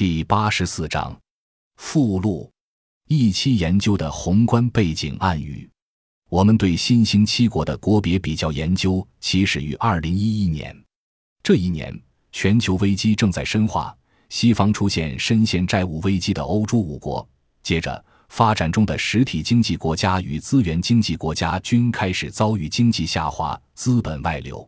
第八十四章附录一期研究的宏观背景暗语。我们对新兴七国的国别比较研究起始于二零一一年。这一年，全球危机正在深化，西方出现深陷债务危机的欧洲五国，接着发展中的实体经济国家与资源经济国家均开始遭遇经济下滑、资本外流。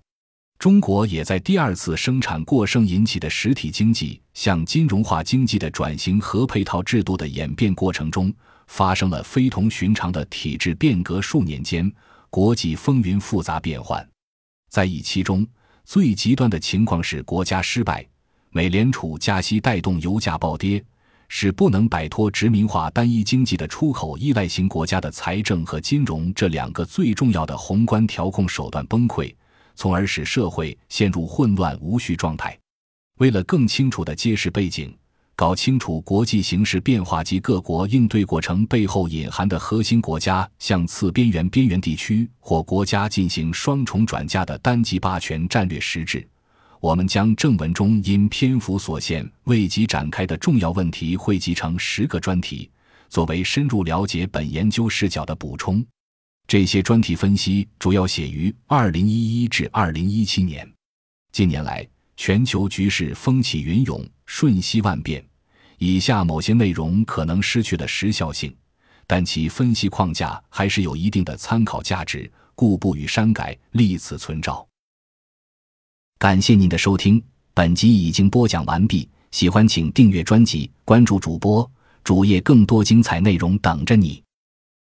中国也在第二次生产过剩引起的实体经济向金融化经济的转型和配套制度的演变过程中，发生了非同寻常的体制变革。数年间，国际风云复杂变幻，在一期中最极端的情况是国家失败，美联储加息带动油价暴跌，使不能摆脱殖民化单一经济的出口依赖型国家的财政和金融这两个最重要的宏观调控手段崩溃。从而使社会陷入混乱无序状态。为了更清楚地揭示背景，搞清楚国际形势变化及各国应对过程背后隐含的核心国家向次边缘边缘地区或国家进行双重转嫁的单极霸权战略实质，我们将正文中因篇幅所限未及展开的重要问题汇集成十个专题，作为深入了解本研究视角的补充。这些专题分析主要写于二零一一至二零一七年。近年来，全球局势风起云涌，瞬息万变。以下某些内容可能失去了时效性，但其分析框架还是有一定的参考价值，故不予删改，立此存照。感谢您的收听，本集已经播讲完毕。喜欢请订阅专辑，关注主播主页，更多精彩内容等着你。